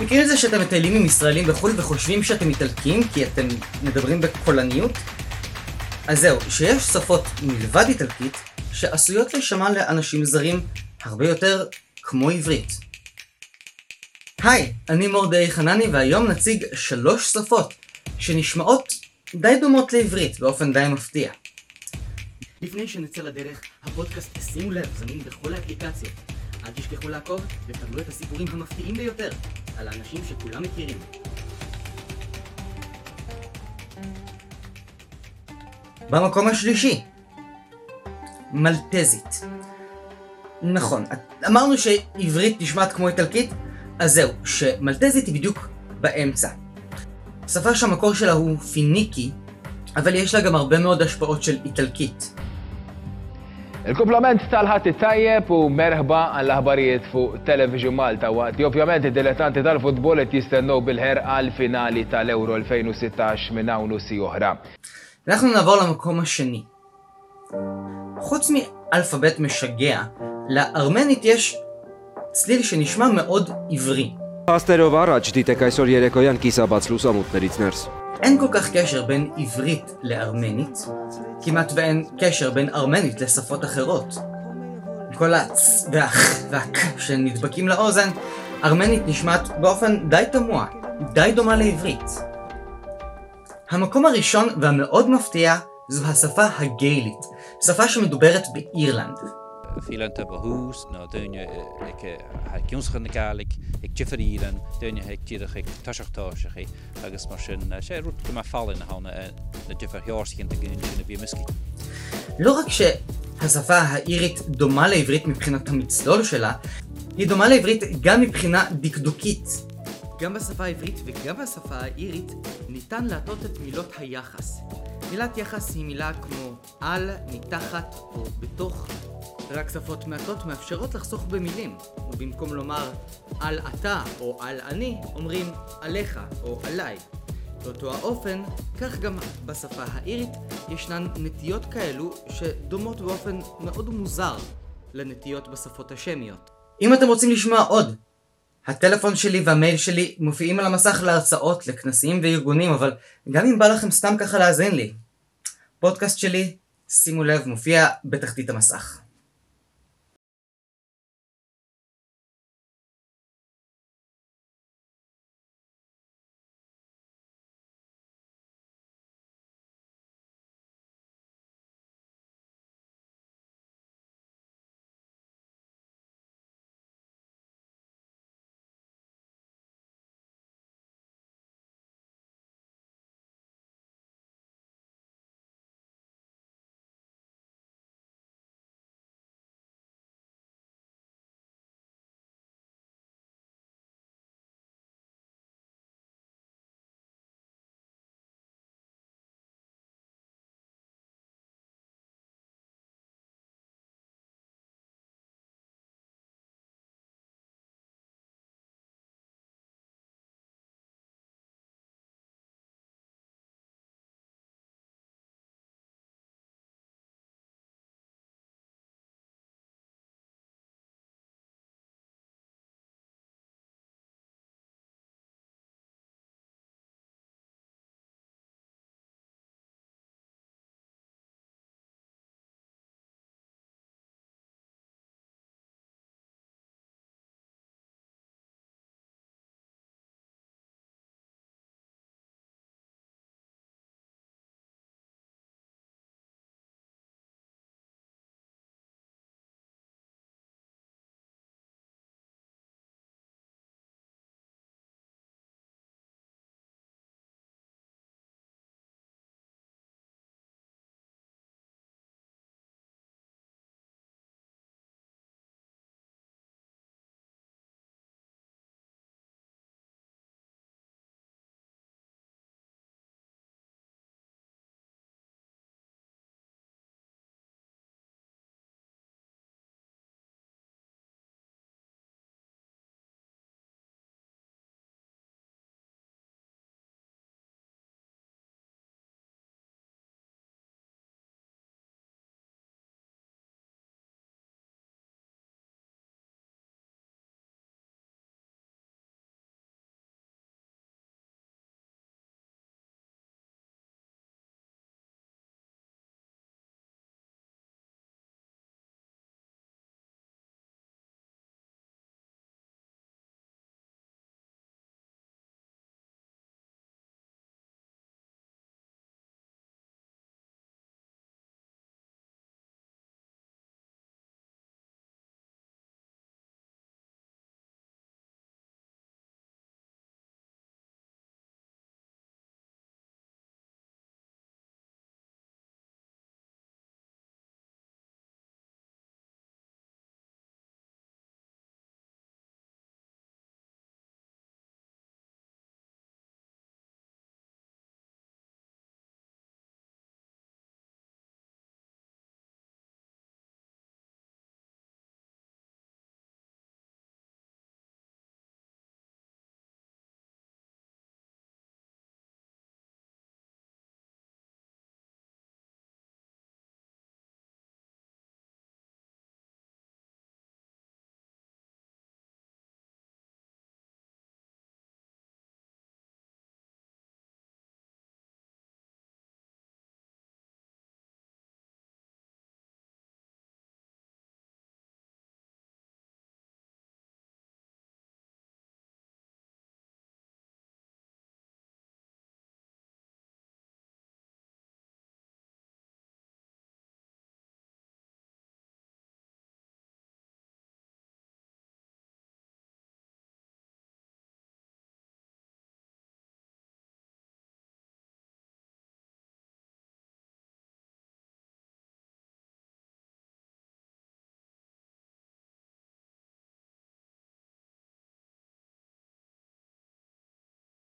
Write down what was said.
מכירים את זה שאתם מטיילים עם ישראלים בחו"ל וחושבים שאתם איטלקים כי אתם מדברים בקולניות? אז זהו, שיש שפות מלבד איטלקית שעשויות להישמע לאנשים זרים הרבה יותר כמו עברית. היי, אני מורדי חנני והיום נציג שלוש שפות שנשמעות די דומות לעברית באופן די מפתיע. לפני שנצא לדרך, הפודקאסט שימו לב, זמין בכל האפליקציות. אל תשכחו לעקוב ותקבלו את הסיפורים המפתיעים ביותר על האנשים שכולם מכירים. במקום השלישי, מלטזית. נכון, אמרנו שעברית נשמעת כמו איטלקית, אז זהו, שמלטזית היא בדיוק באמצע. שפה שהמקור שלה הוא פיניקי, אבל יש לה גם הרבה מאוד השפעות של איטלקית. Il-kumplament tal-ħat tajjeb u merħba għall-aħbarijiet fuq Television Malta waqt li ovvjament id-dilettanti tal-futbol qed jistennew bil-ħer għal-finali tal-Euro 2016 minn hawn si oħra. Naħna navola mkom xini. Xutmi alfabet משגע, לארמנית יש צליל שנשמע מאוד עברי. Pastere vara ġdite kaj sorjere kojan kisa bazlu samut nerit ners. אין כל כך קשר בין עברית לארמנית, כמעט ואין קשר בין ארמנית לשפות אחרות. כל הצ והח והק שנדבקים לאוזן, ארמנית נשמעת באופן די תמוה, די דומה לעברית. המקום הראשון והמאוד מפתיע זו השפה הגיילית, שפה שמדוברת באירלנד. Duine ha giúschan gaig ag jifarían duine ag tíireach ag taachtáise agus mar sin sé rút go fallin hána na jifar heorcinn a gún sinna bhí miski. לא רק שהשפה האירית דומה לעברית מבחינת המצלול שלה, היא דומה לעברית גם מבחינה דקדוקית. גם בשפה העברית וגם בשפה האירית ניתן להטות את מילות היחס. מילת יחס היא מילה כמו על, מתחת או בתוך. רק שפות מעטות מאפשרות לחסוך במילים, ובמקום לומר על אתה או על אני, אומרים עליך או עליי. באותו האופן, כך גם בשפה האירית ישנן נטיות כאלו שדומות באופן מאוד מוזר לנטיות בשפות השמיות. אם אתם רוצים לשמוע עוד, הטלפון שלי והמייל שלי מופיעים על המסך להרצאות, לכנסים וארגונים, אבל גם אם בא לכם סתם ככה להאזין לי, פודקאסט שלי, שימו לב, מופיע בתחתית המסך.